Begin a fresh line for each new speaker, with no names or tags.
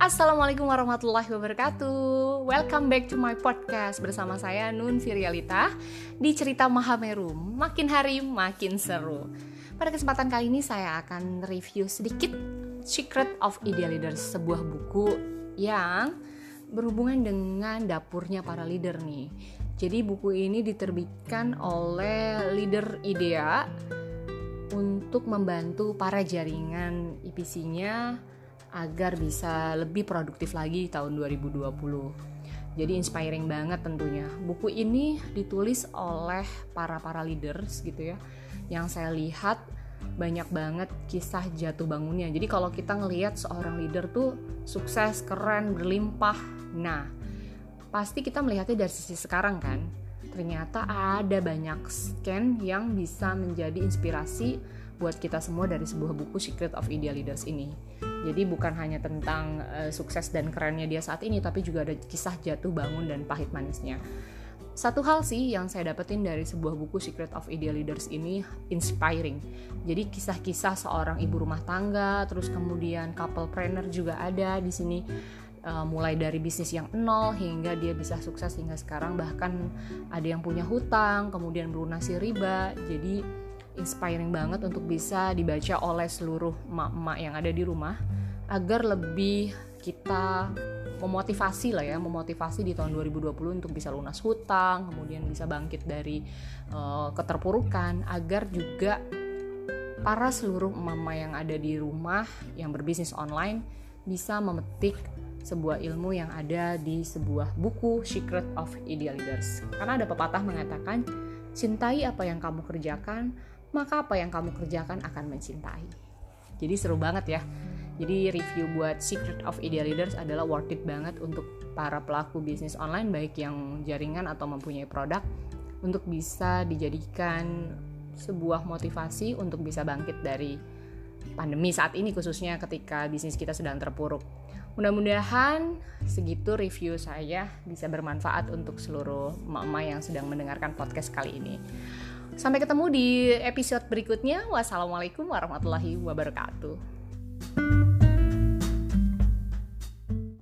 Assalamualaikum warahmatullahi wabarakatuh. Welcome back to my podcast Bersama saya Nun Virialita Di cerita Mahameru. Makin hari makin seru. Pada kesempatan kali ini saya akan review sedikit Secret of Ideal Leaders Sebuah buku yang berhubungan dengan dapurnya para leader nih. Jadi buku ini diterbitkan oleh Leader Idea untuk membantu para jaringan IPC-nya agar bisa lebih produktif lagi di tahun 2020. Jadi inspiring banget tentunya. Buku ini ditulis oleh para-para leaders gitu ya. Yang saya lihat banyak banget kisah jatuh bangunnya. Jadi kalau kita ngelihat seorang leader tuh sukses, keren, berlimpah. Nah, pasti kita melihatnya dari sisi sekarang kan. Ternyata ada banyak scan yang bisa menjadi inspirasi buat kita semua dari sebuah buku Secret of Ideal Leaders ini. Jadi bukan hanya tentang uh, sukses dan kerennya dia saat ini, tapi juga ada kisah jatuh bangun dan pahit manisnya. Satu hal sih yang saya dapetin dari sebuah buku Secret of Ideal Leaders ini inspiring. Jadi kisah-kisah seorang ibu rumah tangga, terus kemudian couple planner juga ada di sini. Uh, mulai dari bisnis yang nol hingga dia bisa sukses hingga sekarang bahkan ada yang punya hutang kemudian melunasi riba jadi inspiring banget untuk bisa dibaca oleh seluruh emak-emak yang ada di rumah agar lebih kita memotivasi lah ya, memotivasi di tahun 2020 untuk bisa lunas hutang, kemudian bisa bangkit dari uh, keterpurukan agar juga para seluruh emak-emak yang ada di rumah yang berbisnis online bisa memetik sebuah ilmu yang ada di sebuah buku Secret of Ideal Leaders. Karena ada pepatah mengatakan, cintai apa yang kamu kerjakan, maka apa yang kamu kerjakan akan mencintai. Jadi seru banget ya. Jadi review buat Secret of Ideal Leaders adalah worth it banget untuk para pelaku bisnis online baik yang jaringan atau mempunyai produk untuk bisa dijadikan sebuah motivasi untuk bisa bangkit dari pandemi saat ini khususnya ketika bisnis kita sedang terpuruk. Mudah-mudahan segitu review saya bisa bermanfaat untuk seluruh emak-emak yang sedang mendengarkan podcast kali ini. Sampai ketemu di episode berikutnya. Wassalamualaikum warahmatullahi wabarakatuh.